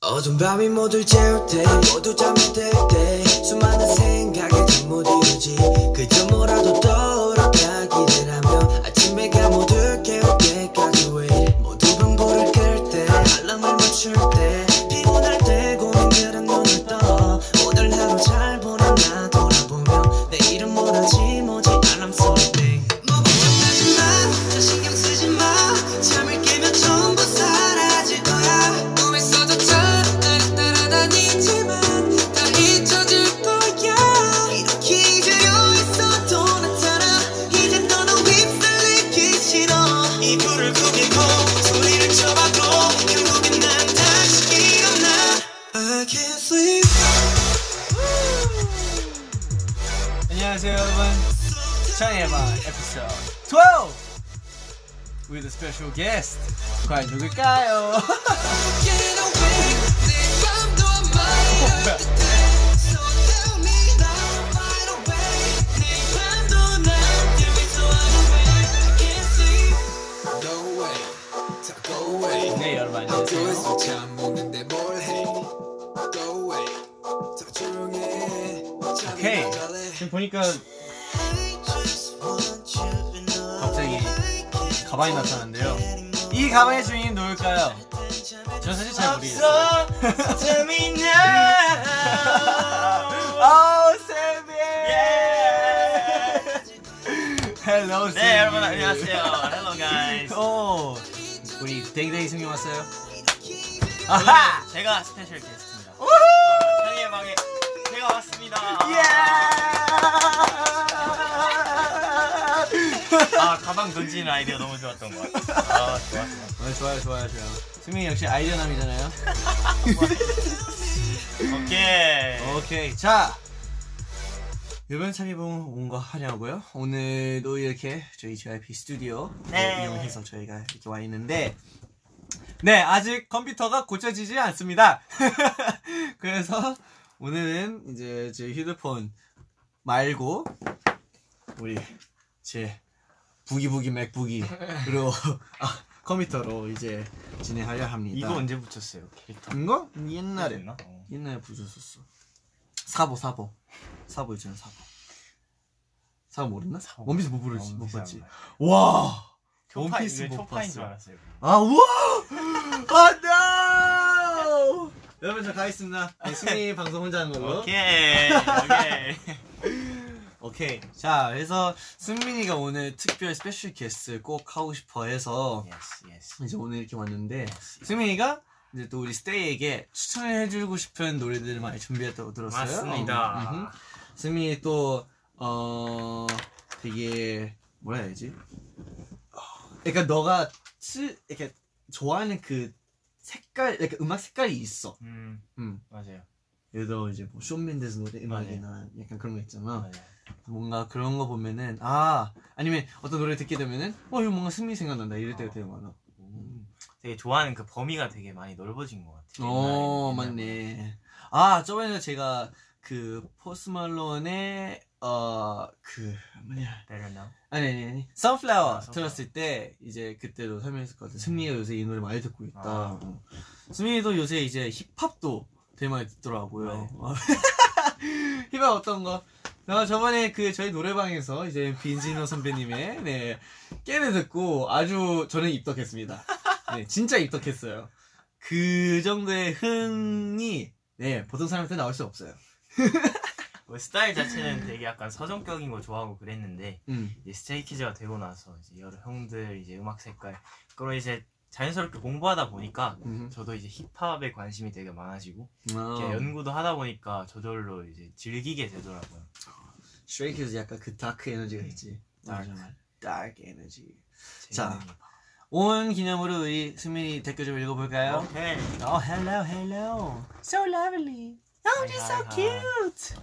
어두운 밤이 모두 재울 때 모두 잠이 들때 수많은 생각에 잠못 이루지. 그저 뭐라도 떠 way, 다 go away. 네 여러분 안녕하세요 오케이. 지금 보니까 가방이 나타났는데요 이 가방의 주인이 누굴까요? 저 사실 잘 모르겠어요. 아우 세비 Hello 네 여러분 안녕하세요. Hello guys. 오 우리 댕댕이 승민이 왔어요 아하 제가 special guest입니다. 찬이의 방에 제가 왔습니다. 아 가방 던지는 아이디어 너무 좋았던 것 같아요. 아 좋았어. 어, 좋아요 좋아요 좋아요 승민이 역시 아이디어남이잖아요 오케이. 오케이 자 이번 참여봉 온 거 하냐고요? 오늘도 이렇게 저희 JYP 스튜디오 네. 이용해서 저희가 이렇게 와 있는데 네 아직 컴퓨터가 고쳐지지 않습니다 그래서 오늘은 이제 제 휴대폰 말고 우리 제 부기부기 맥부기 그리고 아, 컴퓨터로 이제 진행하려 합니다 이거 언제 붙였어요 캐릭터? 이거? 옛날에 있나? 어. 옛날에 부셨었어. 사보 사보 사보 있잖아 사보. 사보 모르나? 사보. 원피스 못 부르지 어, 못 원피스 봤지. 안 봐. 와 초파인 원피스 이거 못 초파인 줄 봤어. 알았어요. 아 우와 아 no. 여러분 저 가겠습니다. 네, 승리 방송 혼자 하는 걸로. 오케이 오케이. 오케이. 자 그래서 승민이가 오늘 특별 스페셜 게스트 꼭 하고 싶어 해서 예스 예스. 이제 오늘 이렇게 왔는데 승민이가 이제 또 우리 스테이에게 추천을 해주고 싶은 노래들을 많이 준비했다고 들었어요. 맞습니다. 승민이 또 어, 되게 뭐라 해야지? 어, 그러니까 너가 치, 이렇게 좋아하는 그 색깔, 이렇게 음악 색깔이 있어. 음 음. 맞아요 예를 들어 이제 뭐 쇼맨데스 노래 음악이나 약간 그런 거 있잖아. 맞아요. 뭔가 그런 거 보면은 아 아니면 어떤 노래 듣게 되면은 어 이거 뭔가 승민이 생각난다 이럴 때가 되게 많아. 음, 되게 좋아하는 그 범위가 되게 많이 넓어진 것 같아요. 어. 맞네. 아 저번에 제가 그 포스 말론의 어그 뭐냐 now. 아니 아니 아니 선플라워 아. 들었을 때 이제 그때도 설명했었거든. 승민이가 요새 이 노래 많이 듣고 있다. 아. 어. 승민이도 요새 이제 힙합도 되게 많이 듣더라고요. 네. 어. 힙합 어떤 거? 내가 저번에 그 저희 노래방에서 이제 빈지노 선배님의 네 깨를 듣고 아주 저는 입덕했습니다. 네 진짜 입덕했어요. 그 정도의 흥이 네 보통 사람한테 나올 수 없어요. 그 스타일 자체는 되게 약간 서정적인 거 좋아하고 그랬는데 음. 이제 스테이키즈가 되고 나서 이제 여러 형들 이제 음악 색깔 그걸 이제 자연스럽게 공부하다 보니까 음. 저도 이제 힙합에 관심이 되게 많아지고 어. 이렇게 연구도 하다 보니까 저절로 이제 즐기게 되더라고요. 스트레이키즈 약간 그 dark energy가 있지. Dark. Dark energy. 자. 온 기념으로 우리 승민이 댓글 좀 읽어볼까요? 오케이. Oh, hello, hello. So lovely. Oh, you're so cute.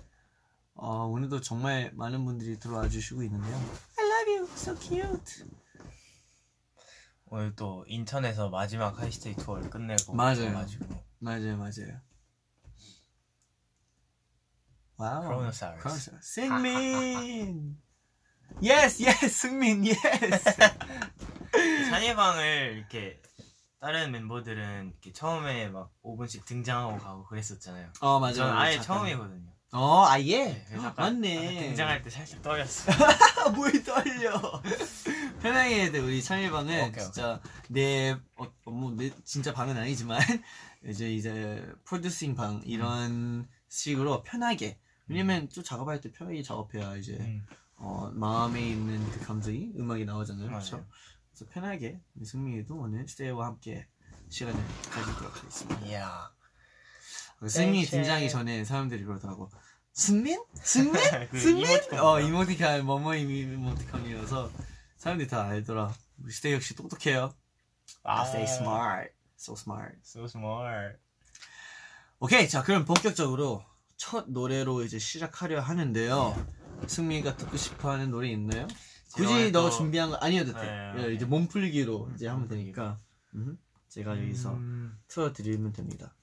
어, 오늘도 정말 많은 분들이 들어와 주시고 있는데요. I love you. So cute. 오늘 또 인천에서 마지막 하이스테이 투어를 끝내고 맞아요. 가지고 맞아요, 맞아요. Wow. 크로노사우루스. 크로노사우루스. 승민. yes yes 승민 yes 찬이방을 이렇게 다른 멤버들은 이렇게 처음에 막 5분씩 등장하고 가고 그랬었잖아요. 어 맞아 저는 아예 잠깐. 처음이거든요. 어 아예 그래서 약간 맞네 등장할 때 살짝 떨렸어. 아, 뭘 떨려 편하게 해야 돼 우리 찬이방은 오케이, 진짜 내 어, 뭐, 내 진짜 방은 아니지만 이제 이제 프로듀싱 방 이런 식으로 편하게 왜냐면 또 작업할 때 편하게 작업해야 이제 음. 어, 마음에 있는 그 감정이 음악이 나오잖아요 그렇죠. 그래서 편하게 승민이도 오늘 스테이와 함께 시간을 가지도록 하겠습니다 이야. 승민이 땡쉐. 등장하기 전에 사람들이 그러더라고 승민? 승민? 그 승민? 이모티콘 어? 이모티콘 뭐뭐 이모티콘이어서 사람들이 다 알더라 스테이 역시 똑똑해요 아, stay smart so smart So smart. 오케이 자 그럼 본격적으로 첫 노래로 이제 시작하려 하는데요 승민이가 듣고 싶어하는 노래 있나요? 굳이 너 또- 준비한 거 아니어도 돼 네, 예. 이제 몸풀기로 이제 하면 되니까 음, 제가 여기서 음, 틀어드리면 됩니다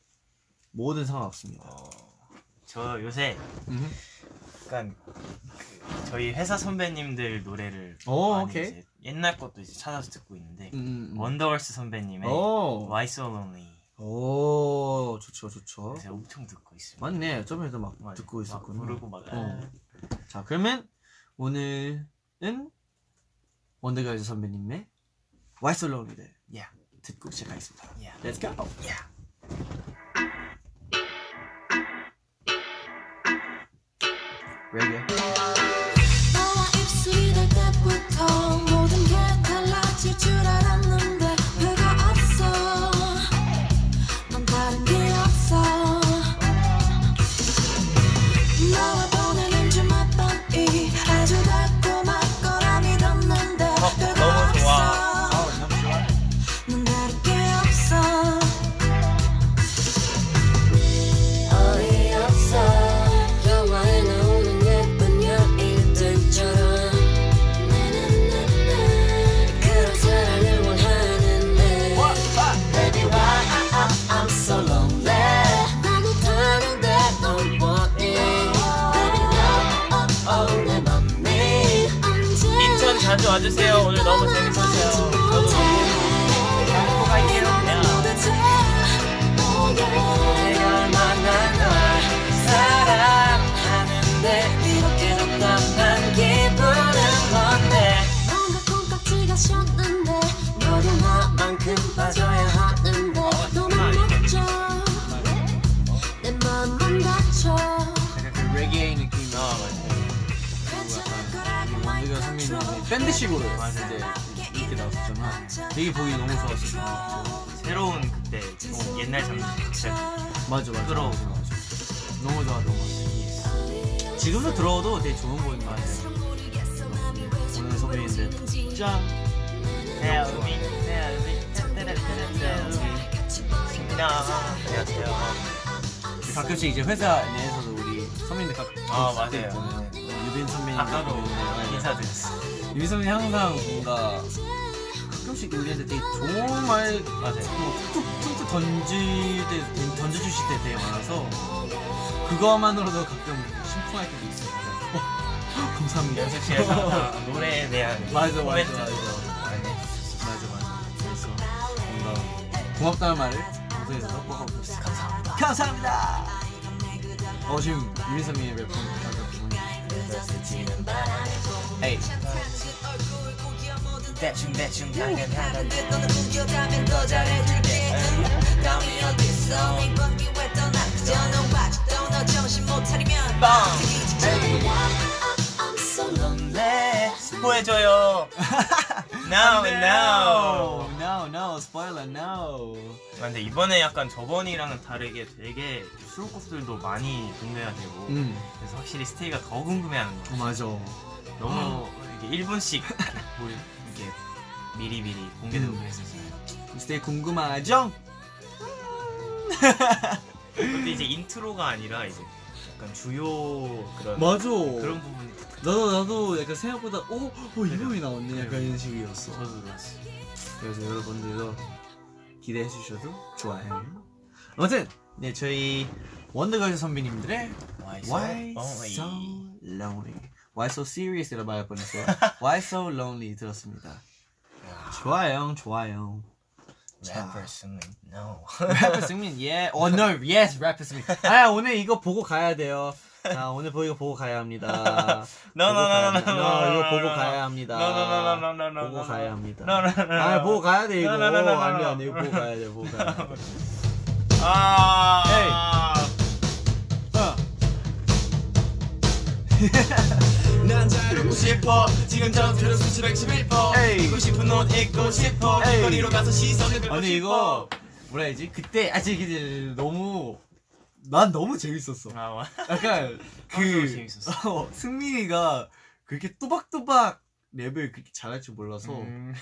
뭐든 상관없습니다 어, 저 요새 음. 약간 그 저희 회사 선배님들 노래를 오, 많이 오케이. 이제 옛날 것도 이제 찾아서 듣고 있는데 음, 음. 원더걸스 선배님의 오. Why So Lonely 오 좋죠 좋죠 요새 엄청 듣고 있습니다. 맞네 저번에도 막 맞아요. 듣고 있었구나 막 부르고 막 어. 자 그러면 오늘은 원더걸즈 선배님의 Why So Lonely 야, 듣고 시작하겠습니다 야, Let's go 야. 레게 밴드식으로 맞아요. 이제 이렇게 나왔었잖아 되게 보기 너무 좋았었어 새로운 그때 좀 옛날 장면 갑자기 맞아 맞아 부끄러워. 맞아, 맞아. 너무 좋았던 것 같아 지금도 들어도 되게 좋은 보이는 것 같아 오늘 tell me, tell me, tell me. 안녕하세요. 가끔씩 이제 회사 내에서도 우리 선배님들 가끔 아, 맞아요. 있잖아요. 어, 유빈 선배님 아까도 같은 경우는 인사드렸어. 선배님 항상 뭔가 가끔씩 우리한테 되게 좋은 말 맞아요. 툭툭 툭툭 던질 때 던져주실 때 되게 많아서 그거만으로도 가끔 심쿵할 때도 있어요. 어, 감사합니다. 연습실에서 항상 노래에 대한 맞아, 맞아, 맞아. 많이 해주셨어요. 맞아 맞아. 그래서 뭔가 고맙다는 말을 방송에서도 꼭 하고 있어요. 감사합니다. 감사합니다. 어 지금 유빈 선배님 몇 분? 다섯 분. 에이. 대충 대충 당연하던데 너는 웃겨가면 더 잘해줄게 다음이 어딨어 이번 기회 떠나 그저 넌 아직도 너 정신 못 차리면 빵! I'm so lonely 네 스포해줘요. Now now. No, no, spoiler, no. 근데 이번에 약간 저번이랑은 다르게 되게 수록곡들도 많이 공개가 되고 음, 그래서 확실히 스테이가 더 궁금해하는 거. 어, 맞아. 너무 이게 1분씩 뭐 이렇게 미리 미리 공개되고 음. 그랬었어요. 스테이 궁금하죠? 근데 이제 intro가 아니라 이제 약간 주요 그런 맞아. 그런 부분이 나도 나도 약간 생각보다 오, 오, 이 부분이 나왔네. 약간 이런 식이었어. 저도 들었어. 그래서 여러분들도 기대해 주셔도 좋아요. 아무튼 네 저희 원더걸스 선배님들의 Why so Why lonely? So Lonely Why So Serious이라 말할 뻔했어요. Why So Lonely 들었습니다. 좋아요, 좋아요. 자. 래퍼 승민 no 래퍼 승민, 예. 어, no, yes, 래퍼 승민. 아, 오늘 이거 보고 가야 돼요. 자, 오늘 보 이거 보고 가야 합니다. No, no, no, no, no, 보고 가야- no, no, 이거 보고 no, 가야 합니다. no, no, no, no, no, no, 보고 가야. 합니다. 아. 보고 가야 돼, 이거. 아니. 아니, 이거 보고 가야 돼, 보고 가야 돼. 아 어. 난 자유롭고 싶어 지금처럼 들어 수시 111퍼 에이. 입고 싶은 옷 입고 싶어 에이. 길거리로 가서 시선을 아니, 이거, 뭐라 해야지? 그때, 아직 너무, 난 너무 재밌었어. 아, 와. 약간 그. 어, 승민이가 그렇게 또박또박 랩을 그렇게 잘할 줄 몰라서 음.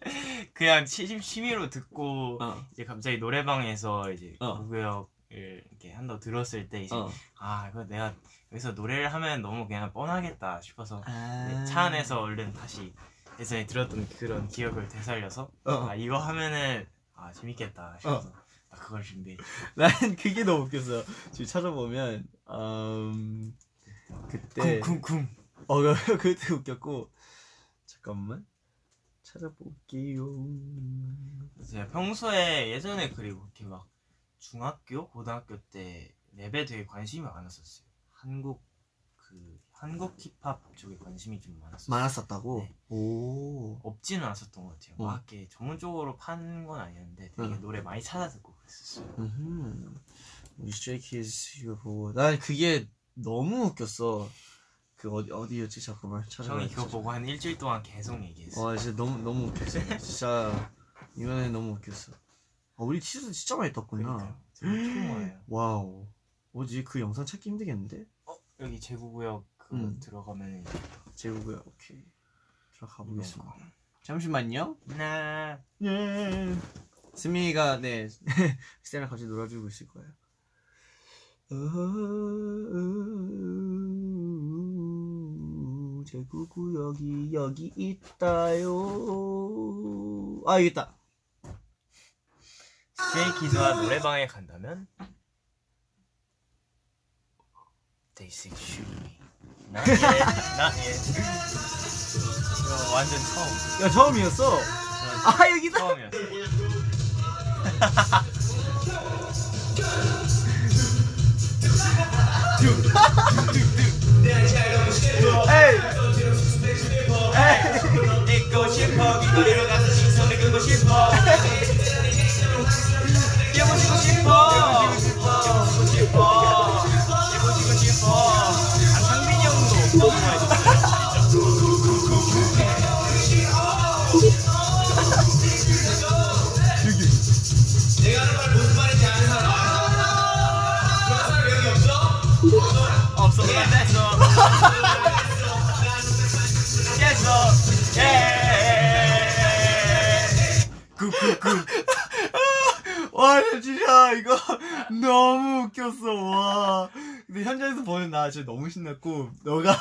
그냥 취, 취미로 듣고 어, 이제 갑자기 노래방에서 이제 어. 구구역을 이렇게 한번 들었을 때 이제 어. 아 이거 내가 여기서 노래를 하면 너무 그냥 뻔하겠다 싶어서 아. 네, 차 안에서 얼른 다시 예전에 들었던 그런 기억을 되살려서 어. 아 이거 하면은 아 재밌겠다 싶어서 아, 그걸 준비해 난 그게 너무 웃겼어. 지금 찾아보면 음, 그때 쿵쿵쿵 어 그- 그때 웃겼고 잠깐만 찾아볼게요. 제가 평소에 예전에 그리고 이렇게 막 중학교 고등학교 때 랩에 되게 관심이 많았었어요 한국 그 한국 힙합 쪽에 관심이 좀 많았었어요 많았었다고. 네. 오. 없지는 않았었던 것 같아요 어. 막 이렇게 전문적으로 파는 건 아니었는데 되게 응. 노래 많이 찾아 듣고 음. 우리 스트레이키즈 이거 보고 난 그게 너무 웃겼어. 그 어디 어디였지 잠깐만 찾아봐. 형이 그거 보고 한 일주일 동안 계속 얘기했어요 와 진짜 너무 너무 웃겼어. 진짜 이번에 너무 웃겼어. 아, 우리 티셔츠 진짜 많이 떴구나. 그러니까요 wow. 뭐지 그 영상 찾기 힘들겠는데? 어? 여기 제9구역 그거 음. 들어가면 이제 제국에 오케이 들어가 보겠습니다. 잠시만요. 나 예. 스미가 네 스테랑 같이 놀아주고 있을 거예요. 어, 제구구역이 여기 있다요. 아 여기 있다. 스트레이키즈와 노래방에 간다면 They say shoot me 나 예, 나 예. 이거 완전 처음 야 처음이었어. 아 여기다. 처음이었어 싶어 Good good good 와 진짜 이거 너무 웃겼어 와 근데 현장에서 보는 나 진짜 너무 신났고 너가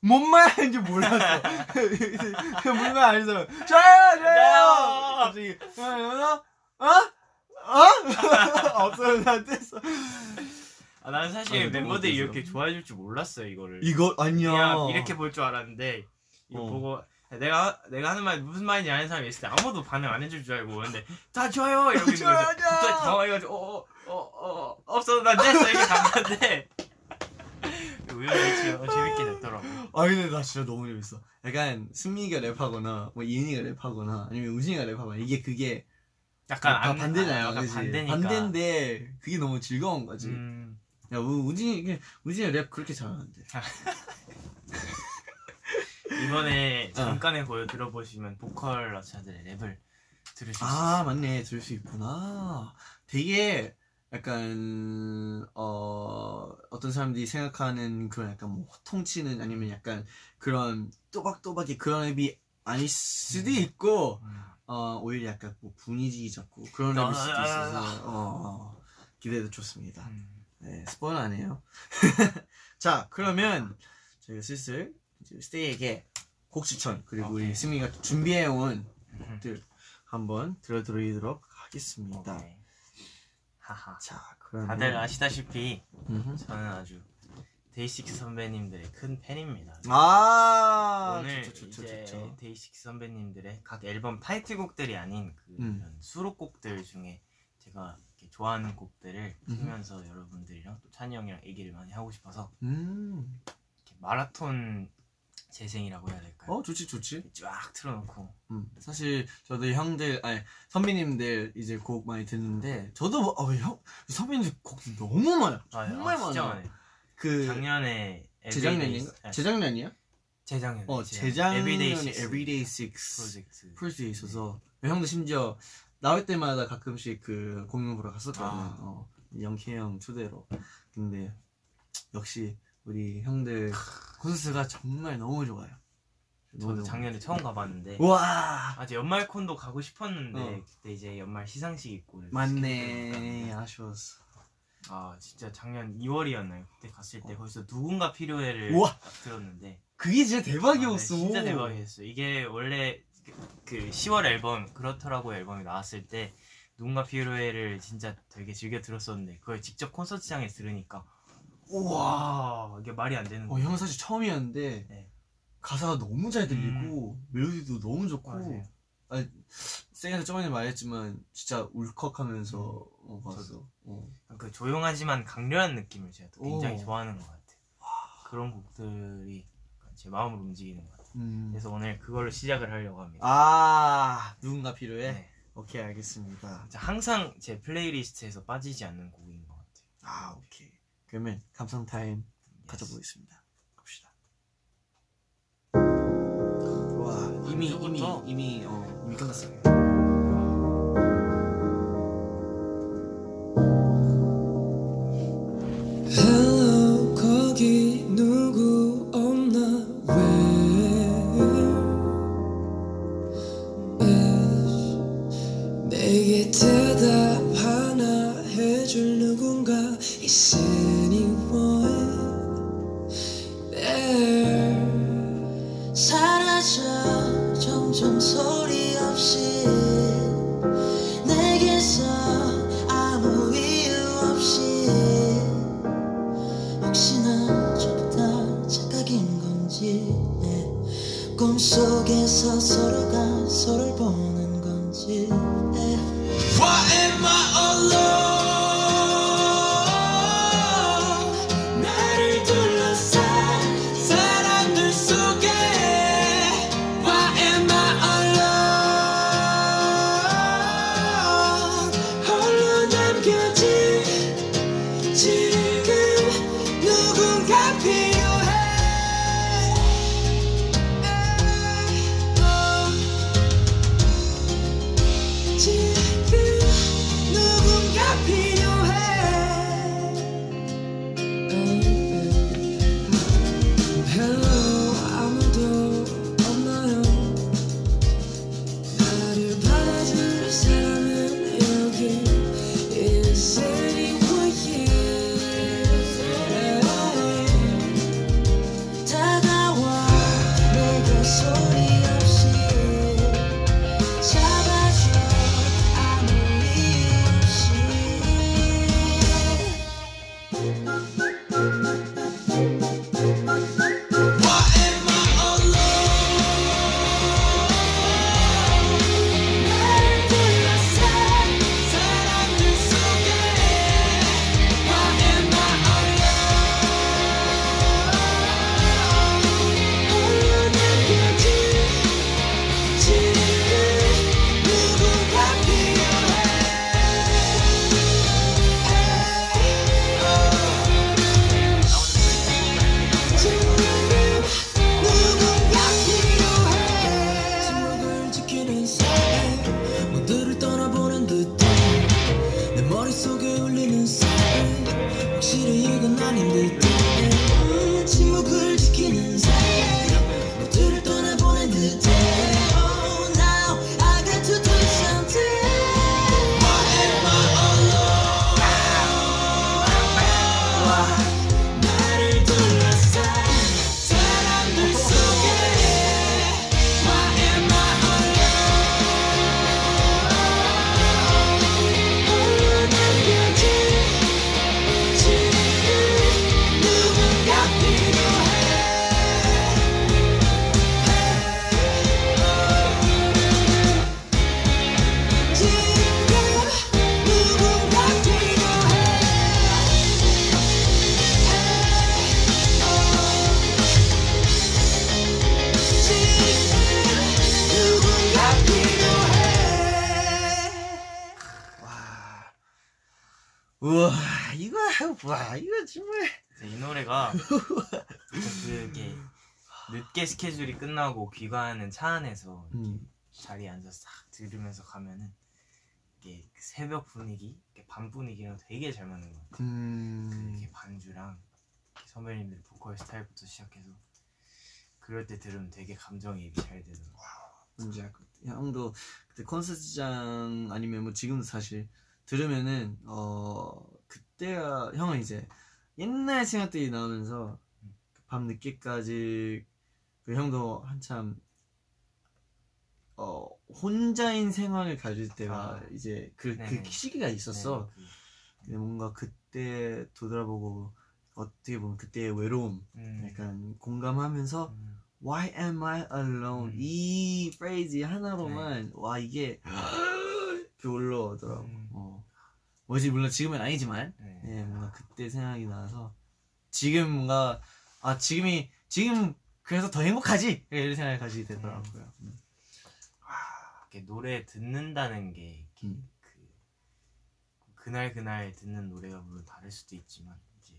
뭔 말하는지 몰랐어 뭔말 아니잖아 저요 저요 갑자기 어? 어? 어? 없어요 나한테 아, 나는 사실 아니, 멤버들이. 이렇게 좋아해 줄 줄 몰랐어요 이거를 이거 아니야 그냥 이렇게 볼 줄 알았는데 이거 어. 보고 내가 내가 하는 말 무슨 말인지 아는 사람이 있을 때 아무도 반응 안 해줄 줄 알고 오는데 다 좋아요 이러고 있는 좋아요, 거죠 갑자기 좋아요. 당황해가지고 어어어어 없어 난 됐어 이렇게 갔는데 우연히 지금 재밌게 됐더라고 아 근데 나 진짜 너무 재밌어. 약간 승민이가 랩하거나 뭐 이인이가 랩하거나 아니면 우진이가 랩하거나 이게 그게 약간 다 안- 반대잖아. 약간 그치? 반대니까 반대인데 그게 너무 즐거운 거지. 음, 야 우, 이게 우진이 랩 그렇게 잘하는데. 이번에 어. 잠깐의 보여 들어보시면 보컬 러차들의 랩을 들으실 수아 있어요 맞네 들을 수 있구나. 되게 약간 어 어떤 사람들이 생각하는 그런 약간 뭐 호통치는 아니면 약간 그런 또박또박이 그런 랩이 아닐 수도 있고 음. 어 오히려 약간 뭐 분위기 잡고 그런 아, 랩일 수도 아, 있어서 어, 어, 기대도 좋습니다. 음. 네 스포는 안 해요. 자 그러면 저희가 슬슬 스테이에게 곡 추천 그리고 우리 오케이. 승민이가 준비해온 음. 곡들 한번 들어드리도록 하겠습니다. 오케이. 하하 자 그러면 다들 아시다시피 음흠. 저는 아주 데이식스 선배님들의 큰 팬입니다. 아 오늘 좋죠, 좋죠, 이제 좋죠. 데이식스 선배님들의 각 앨범 타이틀곡들이 아닌 그 음. 이런 수록곡들 중에 제가 이렇게 좋아하는 곡들을 음흠. 틀면서 여러분들이랑 또 찬이 형이랑 얘기를 많이 하고 싶어서 음. 이렇게 마라톤 재생이라고 해야 될까요? 어 좋지 좋지. 쫙 틀어놓고 음, 사실 저도 형들 아니 선배님들 이제 곡 많이 듣는데 저도 뭐, 어, 형 선배님들 곡 너무 많아요. 아, 정말 아, 진짜 많아요. 많아요. 그 작년에 재작년인가? Everyday- 아, 재작년이야? 재작년 어 Six Everyday Six 프로젝트 프로젝트에 있어서 형도 심지어 나올 때마다 가끔씩 그 공연 보러 갔었거든. 아. 어, 영케 형 초대로. 근데 역시 우리 형들 콘서트가 정말 너무 좋아요. 너무 저도 좋아요. 작년에 처음 가봤는데 와 아직 연말 콘도 가고 싶었는데 어. 그때 이제 연말 시상식 있고 맞네 아쉬웠어. 아 진짜 작년 2월이었나요? 그때 갔을 때 거기서 누군가 필요해를 우와. 딱 들었는데 그게 진짜 아, 대박이었어. 네, 진짜 대박이었어요. 이게 원래 그, 그 10월 앨범 그렇더라고 앨범이 나왔을 때 누군가 필요해를 진짜 되게 즐겨 들었었는데 그걸 직접 콘서트장에 들으니까 우와 이게 말이 안 되는 어, 거예요. 형 사실 처음이었는데 네. 가사가 너무 잘 들리고 멜로디도 너무 좋고 맞아요. 아, 쌤한테 저번에 말했지만 진짜 울컥하면서 어, 봤어. 어. 그 조용하지만 강렬한 느낌을 제가 또 굉장히 오. 좋아하는 것 같아요. 그런 곡들이 제 마음을 움직이는 것 같아요. 음. 그래서 오늘 그걸로 시작을 하려고 합니다. 아 누군가 필요해? 네. 오케이 알겠습니다. 항상 제 플레이리스트에서 빠지지 않는 곡인 것 같아요. 아 오케이. 그러면 감성 타임 가져보겠습니다. 갑시다. 와 이미 이미 벌써부터? 이미 어 이미 끝났어요. 스케줄이 끝나고 귀가하는 차 안에서 음. 자리에 앉아서 싹 들으면서 가면은 이게 그 새벽 분위기, 이렇게 밤 분위기랑 되게 잘 맞는 것 같아요. 음. 이렇게 반주랑 선배님들 보컬 스타일부터 시작해서 그럴 때 들으면 되게 감정이입이 잘 되더라고요. 뭔지 알것 같아. 형도 그때 콘서트장 아니면 뭐 지금도 사실 들으면은 어 그때가 형은 이제 옛날 생각들이 나오면서 밤 늦게까지 그 형도 한참 어 혼자인 생활을 가질 때가 아. 이제 그, 그 네네. 시기가 있었어. 네, 근데 뭔가 그때 돌아보고 어떻게 보면 그때의 외로움 그, 음, 약간 공감하면서 음, Why am I alone? 음. 이 프레이즈 하나로만 와 이게 이렇게 올라오더라고. 음. 어. 뭐지 물론 지금은 아니지만 네. 예, 뭔가 그때 생각이 나서 지금 뭔가 아 지금이 지금 그래서 더 행복하지 이런 생각을 가지게 되더라고요. 음. 이렇게 노래 듣는다는 게 이렇게 음. 그 그날 그날 듣는 노래가 물론 다를 수도 있지만 이제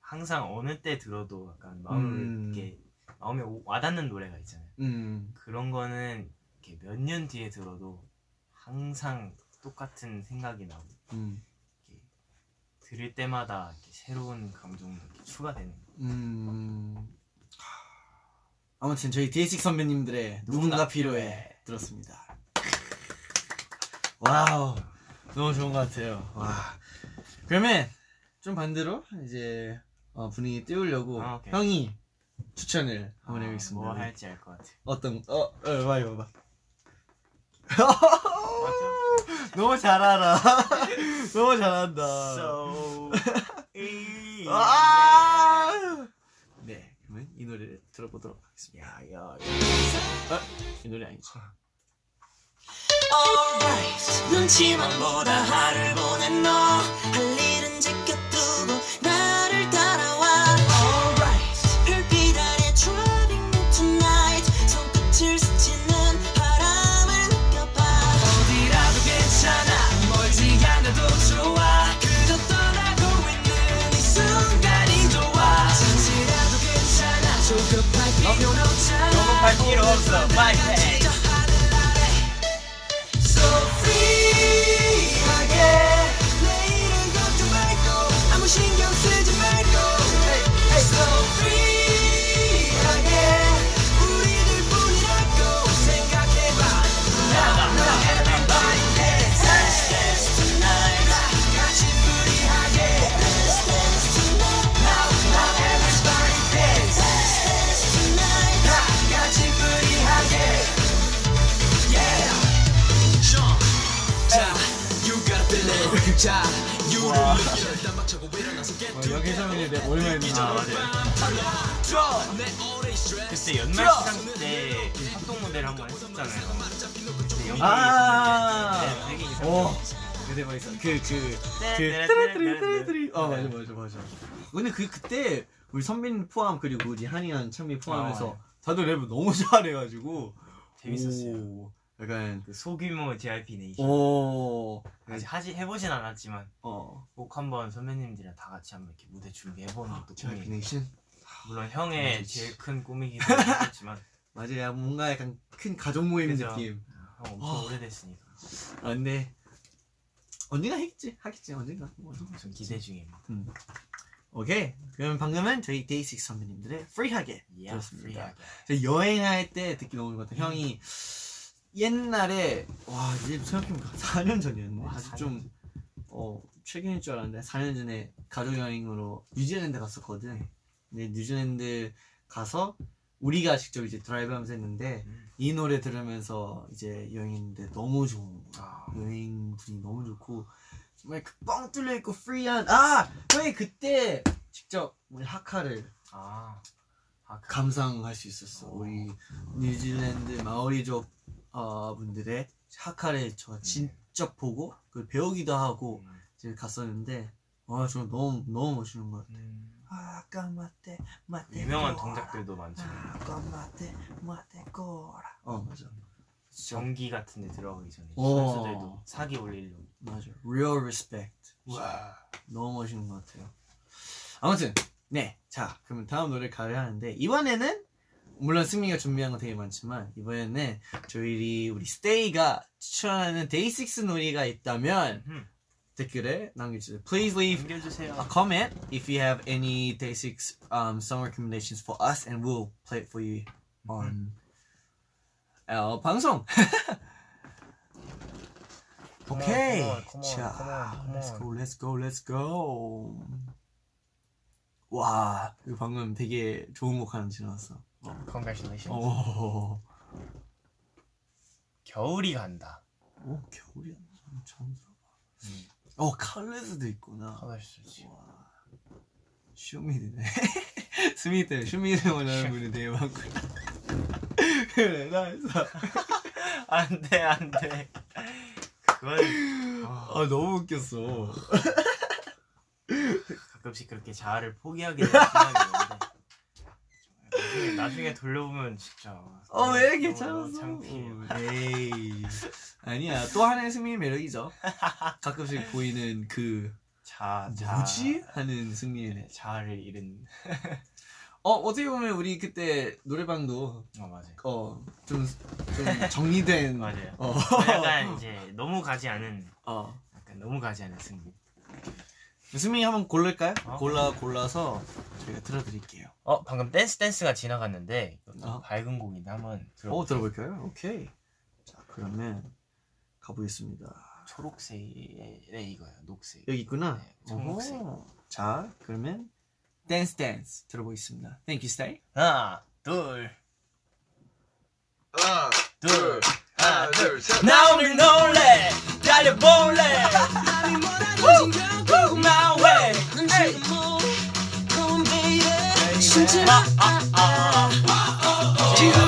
항상 어느 때 들어도 약간 마음을 음. 이렇게 마음에 오- 와닿는 노래가 있잖아요. 음. 그런 거는 이렇게 몇 년 뒤에 들어도 항상 똑같은 생각이 나고 음. 이렇게 들을 때마다 새로운 감정도 추가되는 거. 음. 아무튼 저희 DH 선배님들의 누군가 필요해 들었습니다. 와우 너무 좋은 것 같아요. 와 그러면 좀 반대로 이제 어, 분위기 띄우려고 아, 오케이. 형이 추천을 한번 아, 해보겠습니다. 뭐 할지 알 것 같아. 어떤 어, 어 봐요 봐봐. 너무 잘 알아. 너무 잘한다. So 아! 네, 그러면 이 노래를 들어보도록 하겠습니다. 야, 야, 어? 이 노래 아니지? Alright 눈치만 보다 하루를 보낸 너할 일은 제껴 맞아. 근데 그, 그때, 우리 선빈 포함, 그리고 우리 한이한, 찬미 포함해서 아, 다들 랩을 너무 잘해가지고. 재밌었어요. 오, 약간, 그 소규모 JYP 네이션. 오, 아직 하지 해보진 않았지만 어, 꼭 한번 선배님들이랑 다 같이 한번 이렇게 무대 준비해보는 것도 JYP. 네이션? 물론 형의. 제일 큰 꿈이기도 하겠지만 맞아요. 뭔가 약간 큰 가족 모임 그죠. 느낌. 형 엄청 아. 오래됐으니까 아, 근데, 언젠가 하겠지. 하겠지, 언젠가. 뭐, 좀 기대 중입니다. 음. 오케이. 그러면 방금은 저희 데이식스 선배님들의 Free하게 예, 들었습니다. Free하게. 저 여행할 때 듣기 너무 같아요. 형이 옛날에 와 이제 생각해보니까 4년 전이었네. 와, 아주 4년 좀 어, 최근일 줄 알았는데 4년 전에 가족 여행으로 뉴질랜드 갔었거든. 근데 뉴질랜드 가서 우리가 직접 이제 드라이브하면서 했는데 음. 이 노래 들으면서 이제 여행했는데 너무 좋은. 아, 여행 분위기 너무 좋고 정말 그뻥 뚫려 있고 프리한 아 형이 그때 직접 우리 하카를 아, 아 그- 감상할 수 있었어. 우리 뉴질랜드 마오리족 어, 분들의 하카를 저 직접 보고 그 배우기도 하고 음, 이제 갔었는데 와 정말 너무 너무 멋있는 것 같아. 음, 아까 마테 마테 유명한. 동작들도 많죠. 아까 마테 마테 꼬라. 어 맞아. 전기 같은 데 들어가기 전에 오. 선수들도 사기 올리려고 맞아. Real respect. 와 너무 멋있는 것 같아요. 아무튼 네, 자 그러면 다음 노래 가야 하는데 이번에는 물론 승민이가 준비한 거 되게 많지만 이번에는 저희 우리 스테이가 추천하는 데이식스 노래가 있다면 음. 댓글에 남겨주세요. Please leave 남겨주세요 a comment if you have any Day6 um, song recommendations for us, and we'll play it for you on our 방송. Okay. come on, come on, 자, come on, let's go, let's go, let's go. 와, 이거 방금 되게 좋은 곡 하나 지나갔어. Congratulations 오, 겨울이 간다 오 겨울이야. 처음 들어봐. 음. 어, 컬러스도 있구나. 컬러스지 쇼미드네. 스미 때문에 쇼미드 원하는 분이 되게 많구나. 그래, 나 해서. 안돼 안돼 그건 아, 아, 너무 웃겼어. 가끔씩 그렇게 자아를 포기하게 되는 순간이 나중에, 나중에 돌려보면 진짜 어, 왜 괜찮았어? 에이. 아니야, 또 하나의 승리의 매력이죠. 가끔씩 보이는 그, 자, 자 뭐지? 하는 승리의. 네, 자아를 잃은 어, 어떻게 보면 우리 그때 노래방도, 어 맞아요 어, 좀, 좀 정리된. 맞아요 어. 약간 이제 너무 가지 않은 어. 약간 너무 가지 않은 승리 승민이 한번 고를까요? 어. 골라, 골라서 저희가 틀어드릴게요. 어 방금 댄스 댄스가 지나갔는데 이것도 어. 밝은 곡인데 한번 들어 어, 들어볼까요? 오케이. 자, 그러면 가보겠습니다. 초록색에 이거요 녹색 여기 있구나. 네, 청록색. 어허. 자, 그러면 댄스 댄스 들어보겠습니다. Thank you, Stay. 하나 둘 하나 둘, 하나 둘셋 나 오늘 놀래 달려볼래 baby 숨지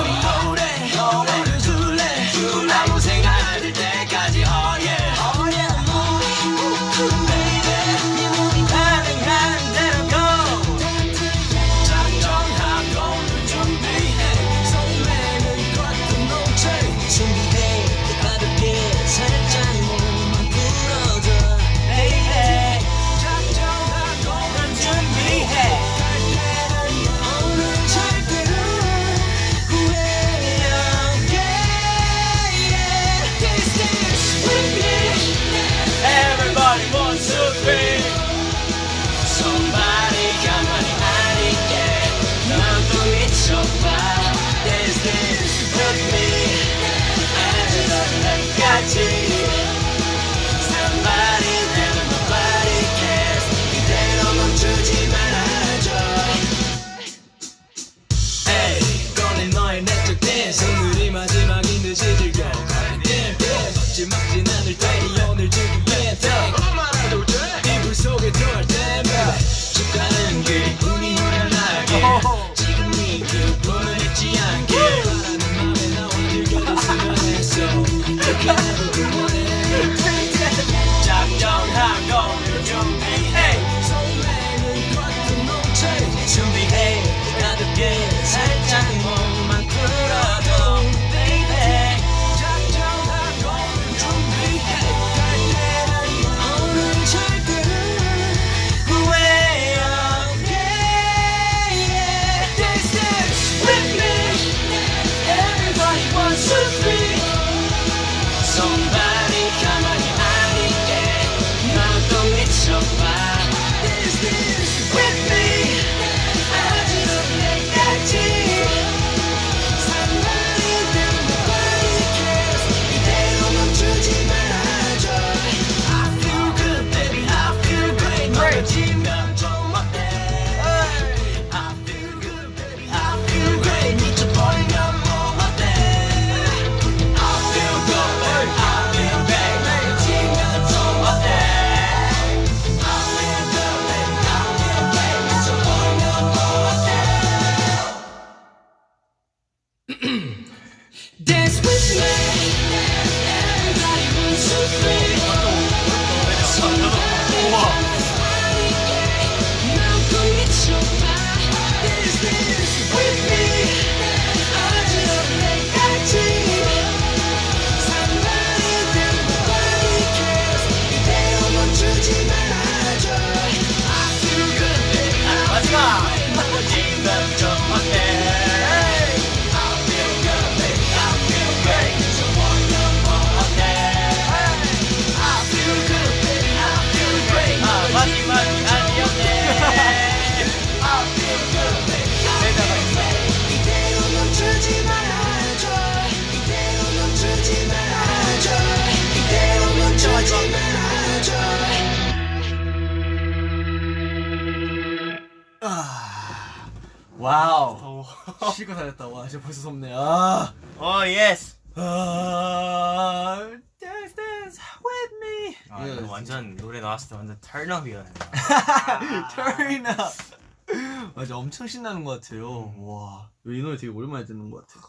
진짜 벌써 섭네. 아. 어 yes. 아. Dance dance with me. 아 이거 이거 완전 노래 나왔을 때 완전 turn up이었네. Turn up. 맞아, 엄청 신나는 것 같아요. 와, 이 노래 되게 오랜만에 듣는 것 같아.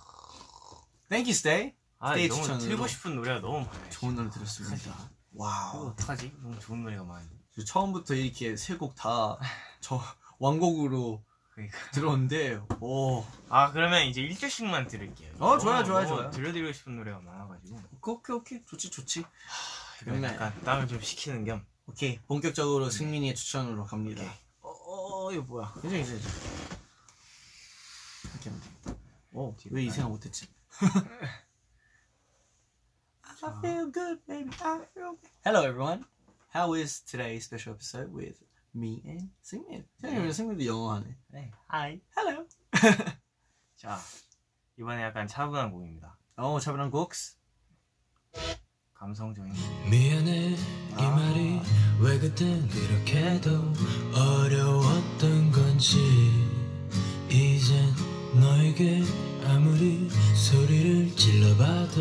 Thank you, Stay. 아 스테이 너무 추천으로. 틀고 싶은 노래가 너무 많아요. 좋은 노래 들었습니다. 이거 와우. 어떡하지? 너무 좋은 노래가 많은데. 저 처음부터 이렇게 세 곡 다 저 완곡으로 그러니까. 들었는데, 오. 아 그러면 이제 1절씩만 들을게요. 어, 좋아요, 좋아요, 좋아요. 들려드리고 싶은 노래가 많아가지고. 오케이, 오케이. 좋지, 좋지. 그러면 그러면 약간 땀을 좀 식히는 겸. 오케이. 본격적으로 승민이의 추천으로 갑니다. 오케이. 어, 어 이거 뭐야? 괜찮아, 괜찮아. 이렇게 하면 돼. 어, 왜 이 생각 못했지? I feel good, baby. I feel good. Hello, everyone. How is today's special episode with me and 승민? 생각해보면 승민도 영어 하네. 네. 하이. Hello. 자 이번에 약간 차분한 곡입니다. 어, 차분한 곡스. 감성적인 곡. 미안해 이 아. 말이 왜 그땐 이렇게도 어려웠던 건지 이젠 너에게 아무리 소리를 질러봐도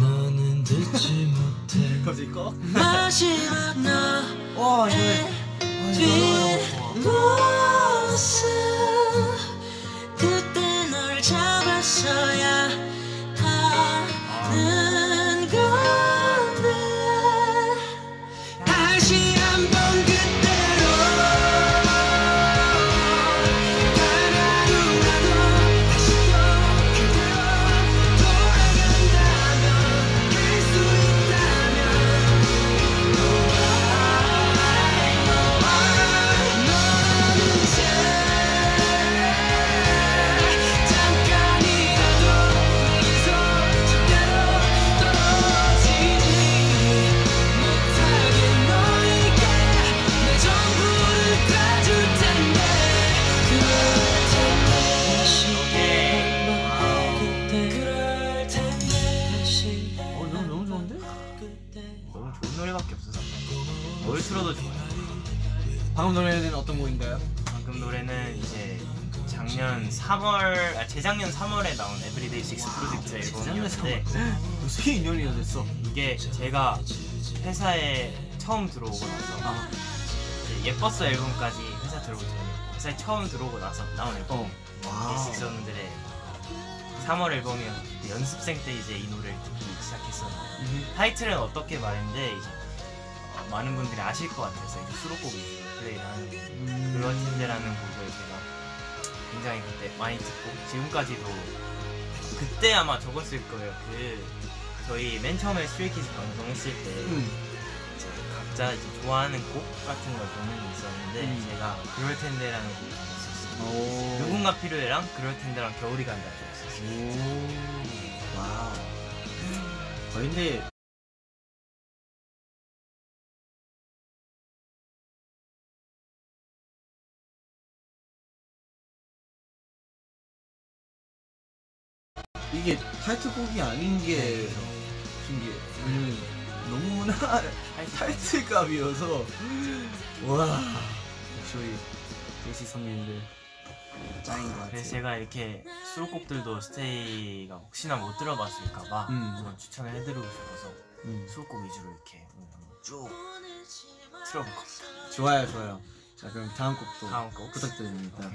너는 듣지 못해 갑자기 꺼? 마지막 너 와, 이거. 뒷 모습 그 3월, 아 재작년 3월에 나온 Every DAY6 프로젝트 앨범이었는데 무슨 인연이 됐어? 이게 제가 회사에 처음 들어오고 나서 아, 이제 예뻤어 앨범까지 회사 들어오기 전에 회사에 처음 들어오고 나서 나온 앨범 어. 와우. 데이식스였는데 3월 앨범이었는데 연습생 때 이제 이 노래를 듣기 시작했었는데 음. 타이틀은 어떻게 말했는데 이제 어, 많은 분들이 아실 것 같아서 이제 수록곡 위주로 플레이를 하는 음. 텐데라는 곡을 제가 굉장히 그때 많이 듣고 지금까지도 그때 아마 적었을 거예요. 그 저희 맨 처음에 스트레이키즈 방송했을 때 음. 이제 각자 이제 좋아하는 곡 같은 걸 보는 게 있었는데 음. 제가 그럴 텐데라는 곡을 있었어요. 오. 누군가 필요해랑 그럴 텐데랑 겨울이 간다 였었어요. 오. 와우. 아, 근데 이게 타이틀곡이 아닌 게 신기해. 왜냐면 너무나 타이틀값이어서 와 저희 데이식스 선배님들 짱인 것 같아요. 그래서 제가 이렇게 수록곡들도 스테이가 혹시나 못 들어봤을까 봐 음. 한번 추천을 해드리고 싶어서 음. 수록곡 위주로 이렇게 오늘 한번 쭉 틀어볼 겁니다. 좋아요, 좋아요. 자, 그럼 다음 곡도 다음 곡. 부탁드립니다.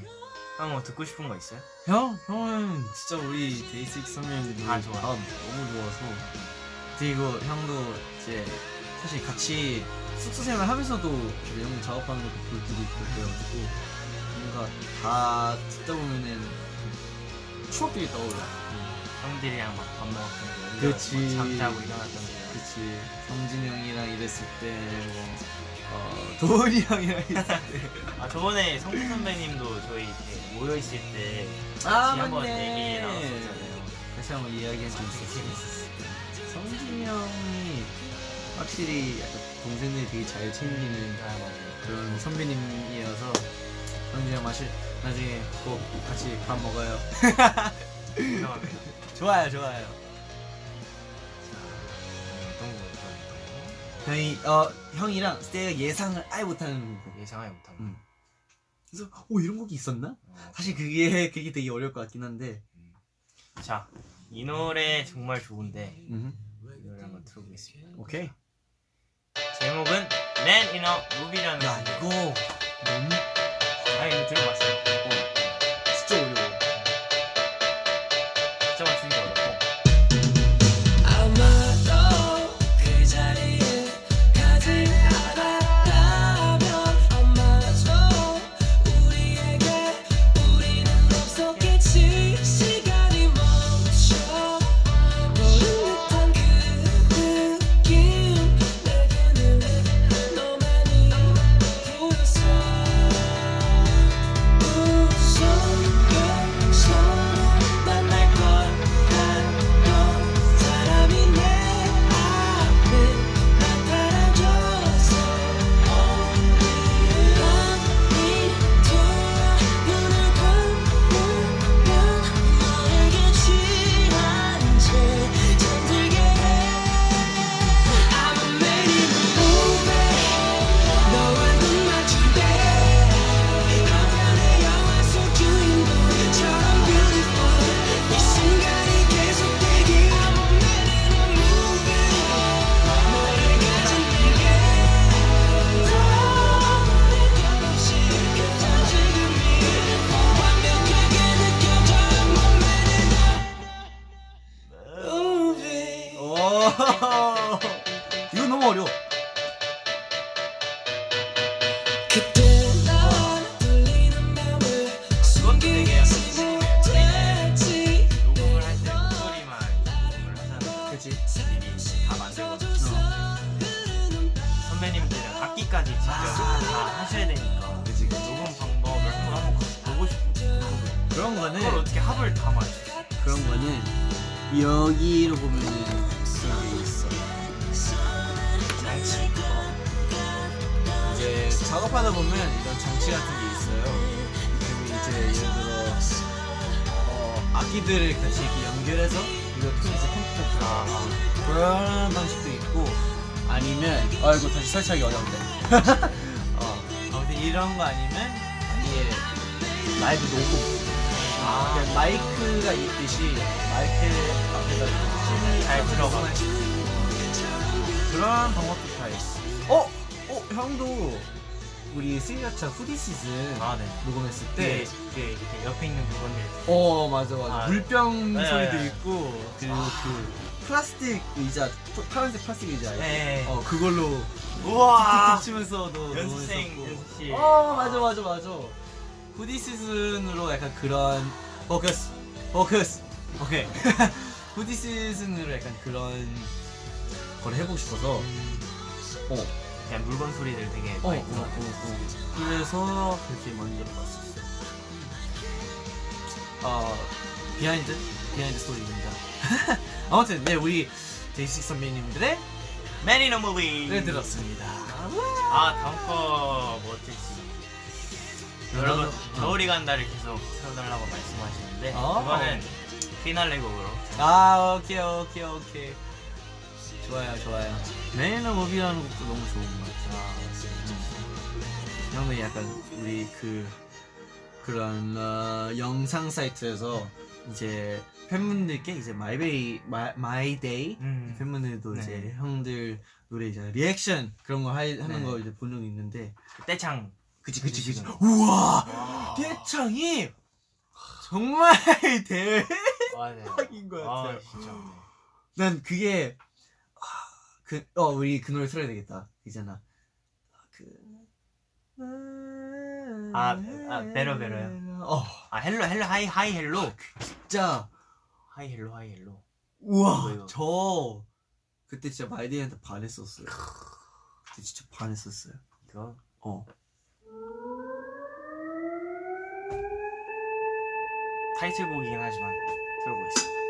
형 뭐 듣고 싶은 거 있어요? 형, 형은 진짜 우리 데이식스 선배님들 노래 아, 좋아. 다 너무 좋아서. 그리고 형도 이제 사실 같이 숙소 생활 하면서도 이제 형 작업하는 것도 볼 때도 있고 그래가지고 뭔가 다 듣다 보면은 추억들이 떠올라. 형들이랑 막 밥 먹었던 거 그치. 잠자고 일어났던 거 그치. 성진 형이랑 이랬을 때, 뭐, 어, 도훈이 형이랑 있을 때. 아 저번에 성준 선배님도 저희 이렇게 모여 있을 때 같이 아, 한번 맞네. 얘기 나눴었잖아요 다시 한번 이야기할 수 되게 있었어. 재밌었어요 성진이 형이 확실히 약간 동생들 되게 잘 챙기는 아 맞아요 그런 선배님이어서 성진이 형 마실 나중에 꼭 같이 밥 먹어요. 좋아요, 좋아요. 형이 어 형이랑 스테이가 예상을 아예 못하는 곡. 거 예상하지 못한 거 음. 그래서 오 이런 곡이 있었나? 어, 사실 그게 그게 되게 어려울 것 같긴 한데. 자, 이 노래 정말 좋은데 음. 이 노래 한번 들어보겠습니다. 오케이. 제목은 Man in a Movie라는 야 이거 너무 아 이거 들어봤어요. 그렇지. 미리 다 만들고 선배님들은 악기까지 직접 다 하셔야 되니까 그치, 그치. 녹음 방법을 한번 한번 같이 보고 싶어요. 그런 그걸 거는 어떻게 합을 다 맞추지? 그런 거는 여기로 보면은 그게 있어. 장치. 이제 작업하다 보면 이런 장치 같은 게 있어요. 그리고 이제 예를 들어 어, 악기들을 같이 이렇게 연결해서 통해서 컴퓨터 들어가고 그런 방식도 있고 아니면 아이고 다시 설치하기 어려운데. 어, 아무튼 이런 거 아니면 아예 라이브 녹음. 아, 마이크가 있듯이 마이크 앞에다 씬을 잘 들어가. 그런 방법도 다 있어. 어? 어? 형도 우리 시리아차 후디 시즌 아 네. 녹음했을 네, 때그 이렇게 옆에 있는 물건들. 어 맞아 맞아. 아, 물병 네, 소리도 네. 있고 그리고 아. 그 플라스틱 의자 푸- 파란색 플라스틱 의자 네. 어 그걸로 우와. 툭툭 치면서도 연습생 녹음했었고. 연습실. 어 맞아 맞아 맞아. 후디 시즌으로 약간 그런 포커스 포커스 오케이. 후디 시즌으로 약간 그런 걸 해보고 싶어서. 어 그냥 물건 소리들 되게 어, 많이 어, 들어. 어, 어. 그래서 그렇게 만들어봤었어. 어, 비하인드? 비하인드 스토리입니다. 아무튼, 네, 우리 데이식스 선배님들의 Man in a Movie. 를 들었습니다. 아 다음 거 뭐였지? 여러분 어. 겨울이 간다를 계속 틀어달라고 말씀하시는데 어. 그거는 피날레 곡으로 아, 오케이, 오케이, 오케이. 좋아요, 좋아요. Man in a Movie라는 곡도 너무 좋은 것 같아. 음. 형은 약간 우리 그 그런 어, 영상 사이트에서 이제 팬분들께 이제 마이데이 마, 마이데이 음. 팬분들도 네. 이제 형들 노래 이제 리액션 그런 거 하, 하는 네. 거 이제 본 적이 있는데 떼창 그치 그치 그치 우와 와. 떼창이 정말 아, 네. 대박인 것 같아요. 아, 진짜. 네. 난 그게 아, 그 어 우리 그 노래 틀어야 되겠다. 있잖아 그 아, 아, Better, Better요? 어. 아 Hello Hello Hi Hi Hello? 진짜. Hi Hello Hi Hello. 우와 이거, 이거. 저 그때 진짜 마이데이한테 반했었어요. 그때 진짜 반했었어요. 그거? 어. 타이틀곡이긴 하지만 들어보겠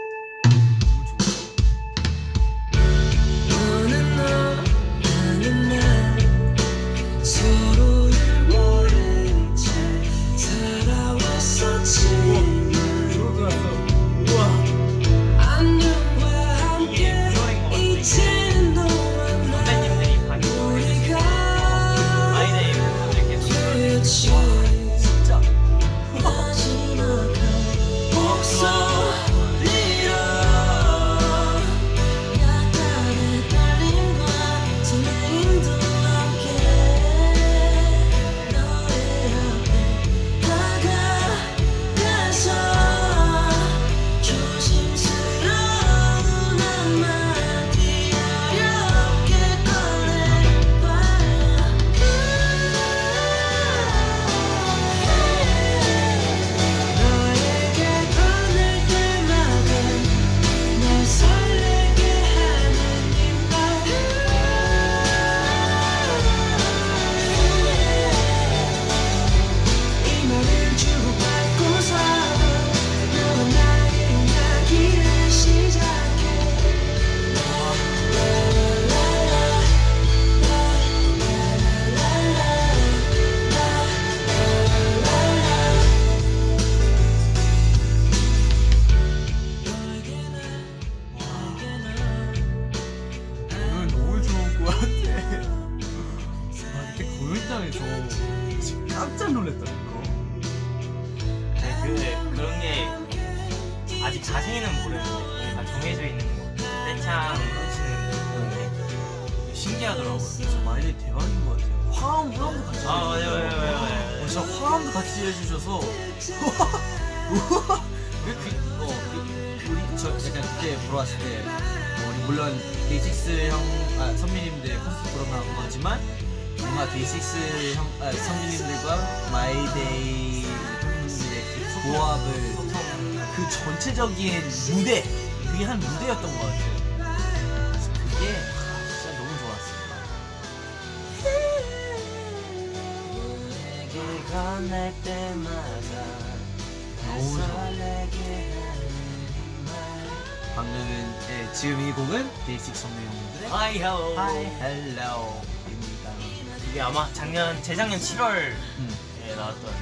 재작년 7월에 음. 나왔던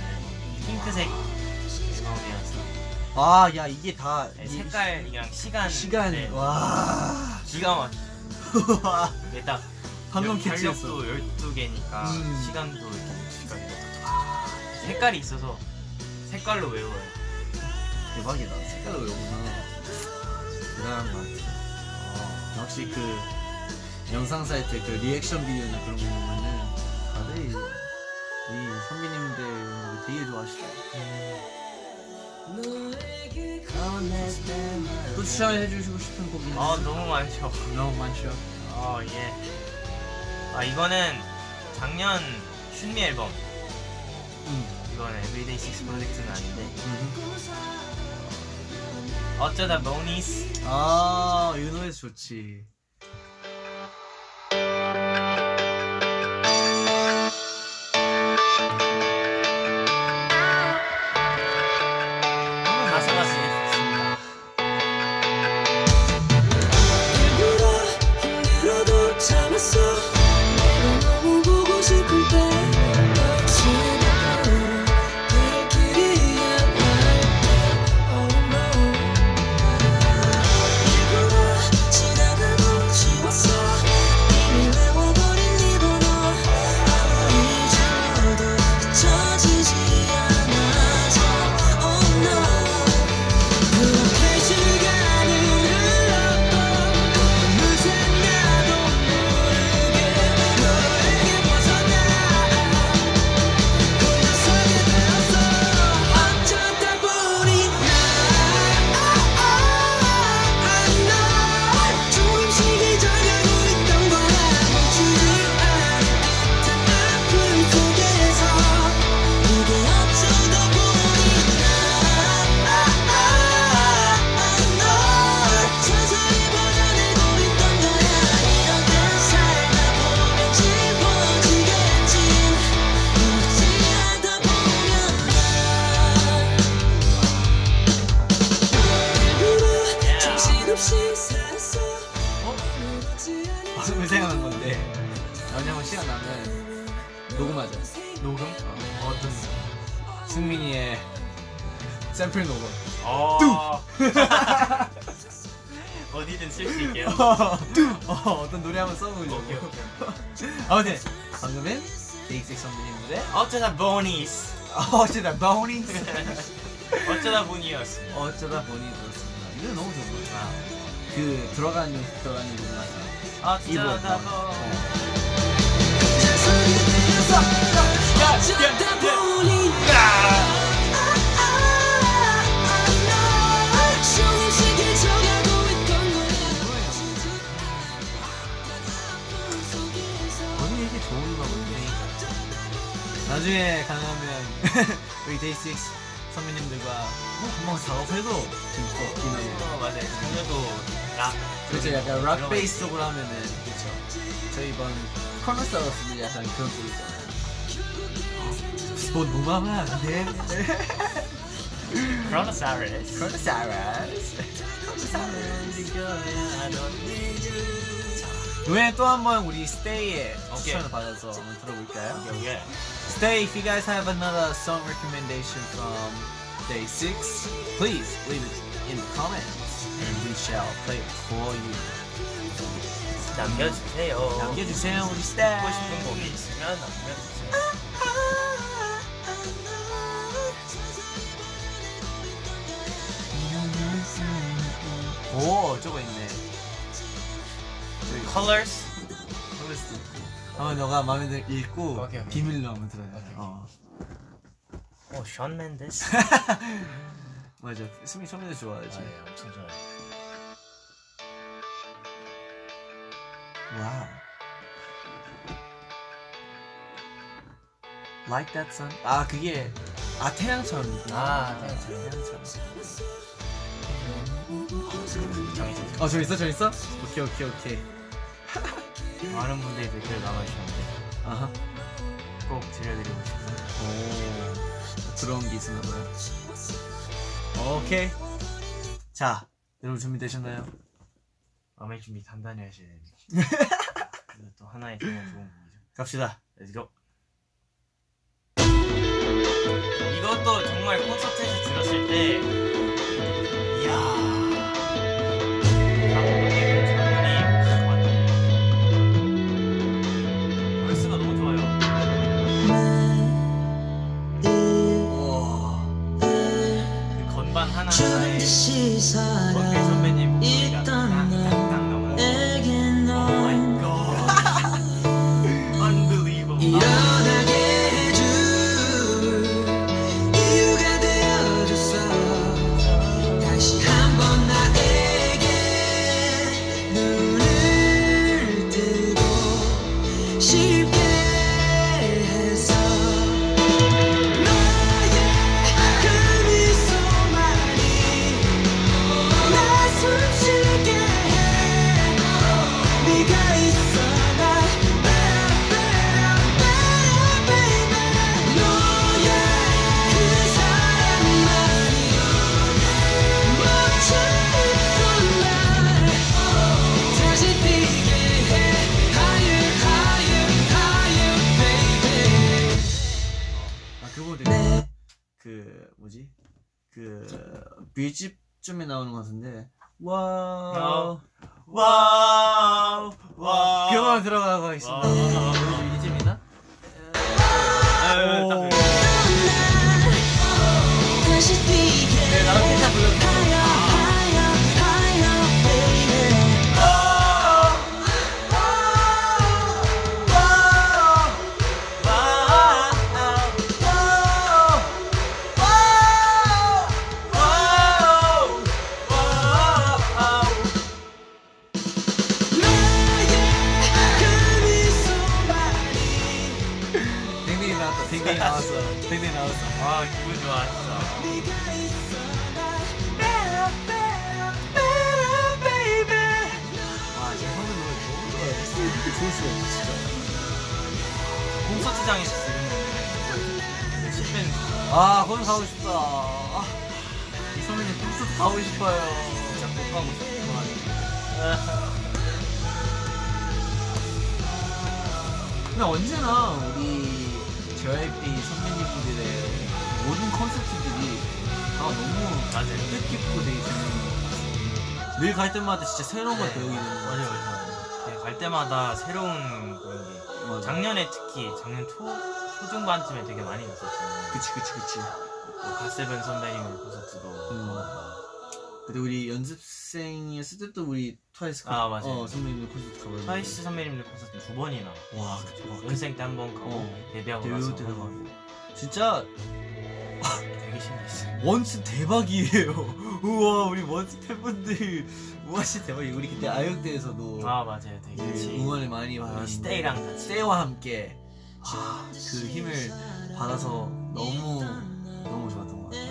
핑크색 앨범이어서 아, 야 이게 다 네, 이 색깔이랑 시간 시간 네, 와 기가 막 이게 딱 방금 열- 캐치했어. 달력도 12개니까 음. 시간도 이렇게 시간이 색깔이 있어서 색깔로 외워요 대박이다. 색깔로 외우구나. 대단한 것 같아. 어, 역시 그 영상 사이트 그 리액션 비디오나 그런 거 보면은 다들 이, 이 선배님들 되게 좋아하시다. 또 추천해 주시고 싶은 곡이 아 너무 많죠 너무 많죠. 아 예. 아 이거는 작년 슌미 앨범 음. 이거는 Everyday Six 프로젝트는 아닌데 음. 어쩌다 보니스 아, 이 노래 좋지. 샘플 녹음 어 어디든 쓸 수 있게요. 어, 어떤 노래 한번 써보려고 오케이 오케이. 아무튼 방금은 데이식 선배님들의 어쩌다 보니스. 어쩌다 보니 어쩌다 보니였습니다. 어쩌다 보니 들었습니다. 이거 너무 좋은 거야. 그 들어가는 들어가는 부분 맞아 어쩌다 어. 보니 어쩌다 보 나중에 가능하면 우리 데이식스 선배님들과 한번 작업해도 재밌었긴 해요. 어, 맞아요. 장르도 락 그렇죠. 약간 락 베이스 쪽으로 하면은 그렇죠. 저희 이번 커너사우스도 약간 그런 쪽 있잖아요. 스폰 무마마 네 Chronosaurus Chronosaurus 이번에 또 한 번 우리 스테이의 오케이. 추천을 받아서 한번 들어볼까요? 여기 Stay. if you guys have another song recommendation from day six, please leave it in the comments and we shall play it for you. 남겨주세요. 남겨주세요, 우리 스테이. 오, 저거 있네. 저기 Colors? Colors. 한번 너가 마음에 들 읽고 오케이, 오케이. 비밀로 한번 들어요. 오케이. 어 오, Shawn Mendes. 맞아. 수미 처음에 좋아하지. 아, 예, 엄청 좋아요. Wow. Like That Sun. 아 그게 아 태양처럼. 아, 태양처럼. 태양처럼. 정해졌어요. 어저 있어 저 있어? 오케이 오케이 오케이. 많은 분들이 댓글 남겨주셨는데 아하. 꼭 들려드리고 싶습니다. 오 그런 게 있었나 봐요. 오케이. 자 여러분 준비되셨나요? 마음의 준비 단단히 하셔야 됩니다. 이것도 하나의 정말 좋은 곡이죠. 갑시다. Let's go. 이것도 정말 콘서트에서 들었을 때 이야 원 10쯤에 나오는 것 같은데. 와우. 와우. 와우. 교만 들어가고 있습니다. 와우. 요즘 이쯤이나? 아, 예, 예, 네, 나랑 괜찮 불러 콘서트장에서 들으면 10밴 아 거기 가고 싶다. 아, 이 선배님 콘서트 가고 싶어요. 진짜 꼭 가고 싶어 근데 언제나 우리 JYP 선배님들의 모든 콘서트들이 다 너무 맞아요 뜻깊고 되게 재밌는 것 같아요. 늘갈 때마다 진짜 새로운 걸 배우게 되는 것 맞아요. 맞아요 네, 갈 때마다 새로운 그런 게 맞아. 작년에 특히 작년 초 초중반쯤에 되게 많이 갔었잖아요 그치 그치 그치. 뭐 갓세븐 선배님 콘서트도 음. 그때 우리 연습생이었을 때또 우리 트와이스 아, 맞아요. 어, 선배님들 콘서트 가봤는데 트와이스 선배님들 콘서트 두 번이나 와 그쵸. 연생 때 한 번 가고 어. 데뷔하고 데뷔 나서 때한 가고. 번. 진짜 신기했어요 원스 대박이에요. 우와 우리 원스 팬분들 우와 진짜 대박이에요. 우리 그때 아육대에서도 아 맞아요 되게 그 같이 응원을 많이 받았는데 스테이랑 같이 스테이와 함께 아, 그 힘을 받아서 너무 너무 좋았던 것 같아요.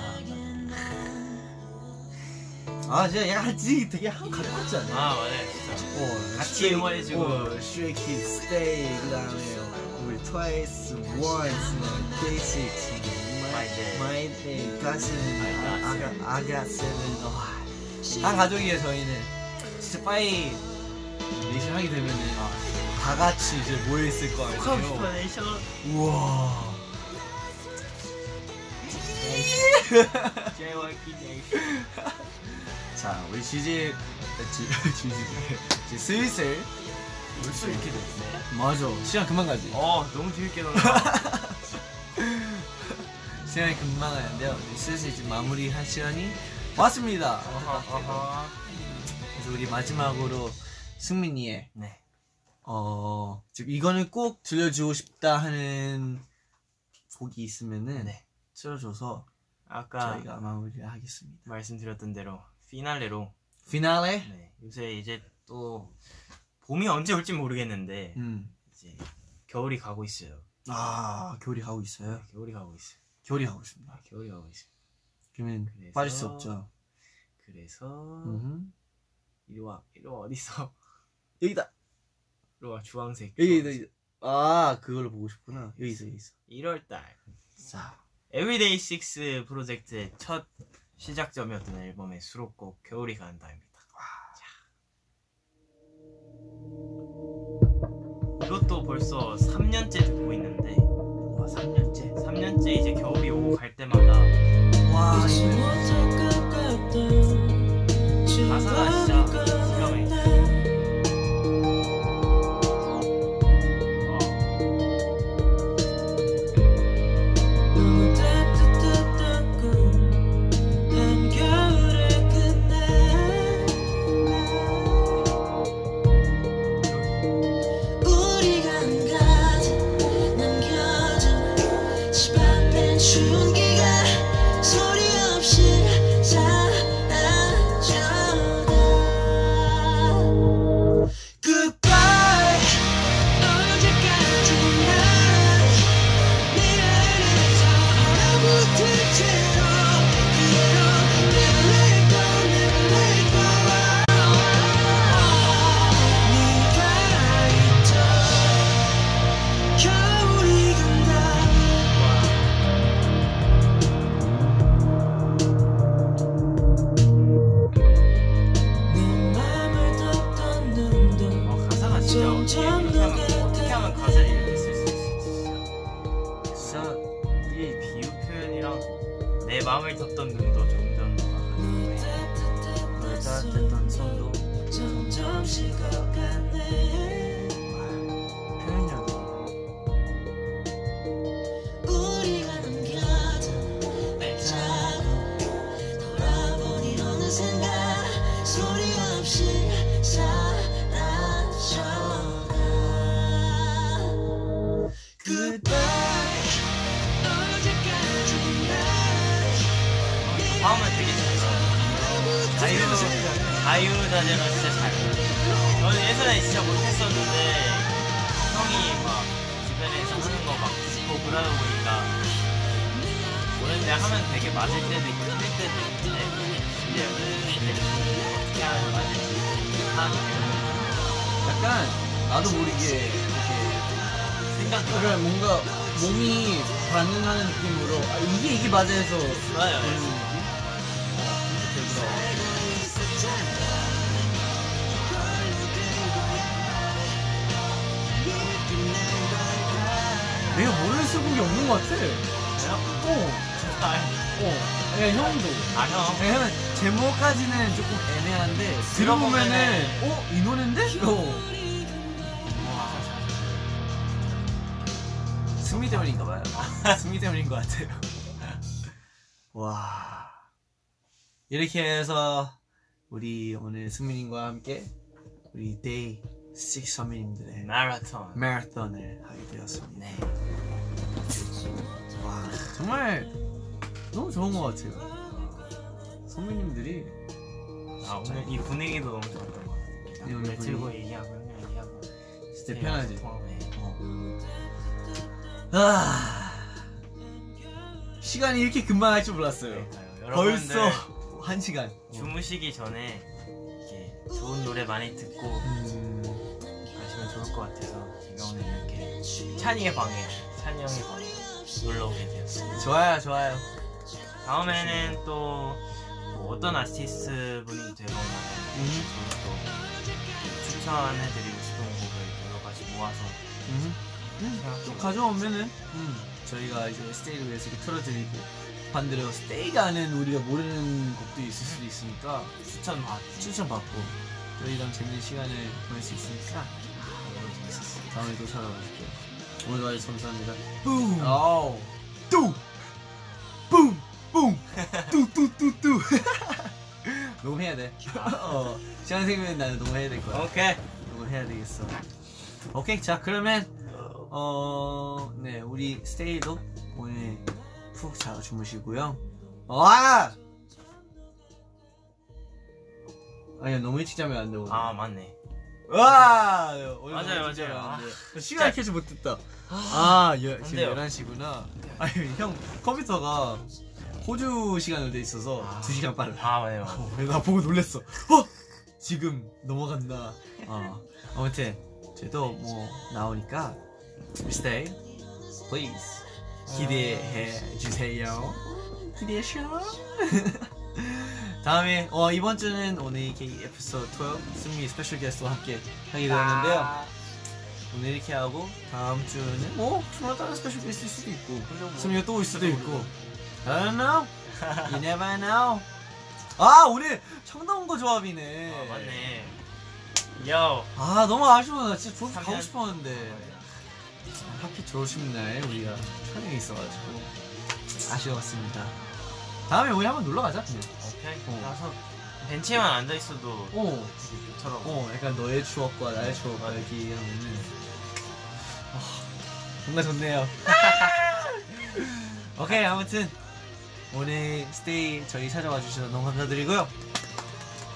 아 진짜 약간 진짜 되게 한 가족 같지 않아요? 아 맞아요 진짜 어, 같이 응원해주고. 어, 스트레이 키드 스테이 그 다음에 우리 트와이스 원스 데이식스 마이 데이. 마이 데이. 가슴 아가 아가 아가 세븐 와. 한 가족이에요 저희는. 진짜 빠이 내신 하게 되면은 다 같이 이제 모여 있을 거 아니에요? 네이션. 우와. JYP 네이션 자 우리 지지 지지 이제 슬슬 벌써 이렇게 됐네? 맞아. 시간 금방 가지. 어 너무 재밌게 놀아 시간이 금방 가는데요. 이제 슬슬 이제 마무리할 시간이 왔습니다. 아하 아하 이제 우리 마지막으로 승민이의 네. 어 지금 이거는 꼭 들려주고 싶다 하는 곡이 있으면은 네. 틀어줘서 아까 저희가 마무리를 하겠습니다. 말씀드렸던 대로 피날레로 피날레. 네. 요새 이제 또 봄이 언제 올지 모르겠는데 음. 이제 겨울이 가고 있어요. 아 겨울이 가고 있어요. 네, 겨울이 가고 있어요. 겨울이 가고 있습니다. 아, 가고 있어요. 그러면 그래서- 빠질 수 없죠. 그래서 음. 이리 와, 이리 와 어딨어? 여기다. 이리 와 주황색. 여기. 여기. 아 그걸로 보고 싶구나. 여기 있어 여기 있어. 1월달 자. Every DAY6 프로젝트의 첫 시작점이었던 앨범의 수록곡 겨울이 간다입니다. 자. 이것도 벌써 3년째 듣고 있는데 와 3년째. 3년째 이제 겨울이 오고 갈 때마다 와 가사가 진짜 자유자재로 진짜 잘 저는 예전에 진짜 못했었는데 형이 막 주변에서 하는 거 막 듣고 그러다 보니까 오는데 하면 되게 맞을 때도 있고 틀릴 때도 있는데 이제 어떻게 하면 맞을지 파악이 되는 약간 나도 모르게 이렇게 생각이 그러니까 뭔가 몸이 반응하는 느낌으로 아, 이게 이게 맞아 해서 나요. 그 수곡이 없는 것 같아. 어, 어. 야, 형도. 아 형. 왜냐면 제목까지는 조금 애매한데 들어보면은 어? 이 노래인데? 어. 승민이 때문인가 봐요. 승민이 때문인 것 같아요. 와. 이렇게 해서 우리 오늘 승민님과 함께 우리 데이 6 선배님들의 마라톤. 마라톤을 하게 되었습니다. 네. 와 정말 너무 좋은 것 같아요. 선배님들이 아 오늘 이 분위기도 너무 좋았던 것 같아요. 네, 오늘 오늘 들고 분위기. 얘기하고 형이랑 얘기하고 진짜 네, 편하지. 통화해. 어. 아 시간이 이렇게 금방 할 줄 몰랐어요. 그러니까요. 벌써 여러분들 한 시간. 주무시기 전에 이렇게 좋은 노래 많이 듣고 음, 가시면 좋을 것 같아서 제가 오늘 이렇게 찬이의 방에 찬이 형의 방에 놀러 오게 되었습니다. 좋아요, 좋아요. 다음에는 또 뭐 어떤 아티스트 분이 되거나 음. 저도 또 추천해드리고 싶은 곡을 여러 가지 모아서 음. 음, 또 가져오면은 음, 저희가 이제 스테이를 위해서 이렇게 틀어드리고 반대로 스테이가 아는 우리가 모르는 곡도 있을 수도 있으니까 추천 받고 추천받고 저희랑 재밌는 시간을 보낼 수 있으니까 너무 재밌었어요. 다음에 또 찾아볼게요. 오늘 와주셔서 감사합니다. 뿡! 아우! 뚜! 뿡! 뿡! 뚜뚜뚜뚜! 녹음해야 돼. 어, 시간 생기면 나는 녹음해야 될 거야. 오케이. 녹음해야 되겠어. 오케이, 자 그러면 어, 네 우리 스테이도 오늘 푹 잘 주무시고요. 와! 아니야 너무 일찍 자면 안 돼 오늘. 아 맞네. 와! 맞아요, 맞아요. 아, 시간 캐치 못했다. 아, 여, 안 지금 돼요. 11시구나. 아니, 형, 컴퓨터가 호주 시간으로 돼 있어서 아. 2시간 빨라. 아 맞네요. 어, 그래서 나 보고 놀랬어. 어? 지금 넘어간다. 어. 아무튼, 저도 뭐, 나오니까, stay, please. 기대해 주세요. 기대해 주세요. 다음에, 어, 이번 주는 오늘 K 에피소드 12, 승민이 special guest와 함께 하게 되었는데요. 오늘 이렇게 하고 다음 주는 뭐 정말 다른 special guest 일 수도 있고 승민이가 또올 수도 있고 I don't know You never know 아 오늘 청담고 조합이네 아 맞네. 요. 아 너무 아쉬워 나 진짜 졸업 가고 삼년. 싶었는데 하필 졸업식 날 우리가 촬영이 있어가지고 아쉬웠습니다 다음에 우리 한번 놀러 가자 그냥 오케이. 어. 가서 벤치에만 앉아 있어도 어, 좋더라고. 어 약간 너의 추억과 나의 추억과. 이렇게 하면은 아, 뭔가 좋네요 오케이 아무튼 오늘 스테이 저희 찾아와 주셔서 너무 감사드리고요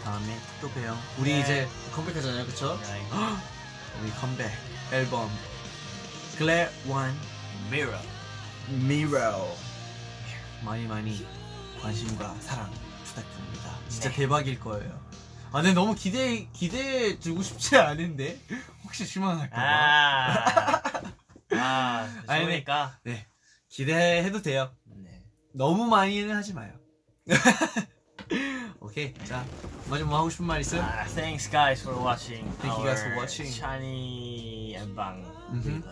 다음에 또 봬요 우리 네. 이제 컴백하잖아요 그쵸? 네. 우리 컴백 앨범 Glad One Mirror. Mirror 많이 많이 관심과 사랑 부탁드립니다 진짜 네. 대박일 거예요 아 근데 너무 기대 기대해 주고 싶지 않은데 혹시 실망할까봐 아. 아. 좋으니까. 네 기대해도 돼요 네. 너무 많이는 하지 마요 오케이 자 마지막 뭐 하고 싶은 말 있어요? 아, thanks guys for watching. Thank you guys for watching. Bang. 음흠.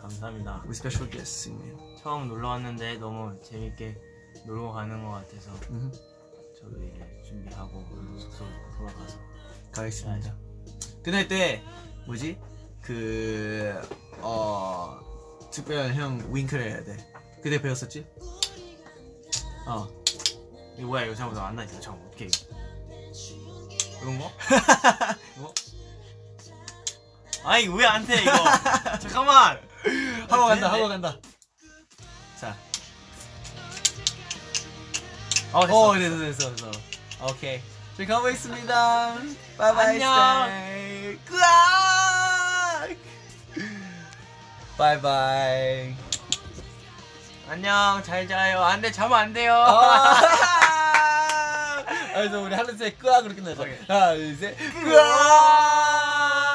감사합니다. 우리 스페셜 게스트님 처음 놀러 왔는데 너무 재밌게 놀고 가는 것 같아서. 저도 이제 준비하고 숙소 돌아가서 가겠습니다. 끝날 때 뭐지 그 어 특별한 형 윙크를 해야 돼. 그때 배웠었지? 어. 이거 뭐야 이거 잠깐만 안 나니까 잠깐 어떻게 이거 이런 거? 이거? 아이 왜안 돼 이거 잠깐만 하고 간다. 되는데? 하고 간다. 자. 어 됐어 어 됐어 됐어 됐어. 오케이. 저희 가보겠습니다. 바이바이. 안녕. 스테이. 으악! 바이바이. 안녕 잘 자요 안돼 자면 안 돼요 아, 그래서 우리 하나 셋 끄악으로 끝내자. 오케이. 하나 둘 셋. 끄악.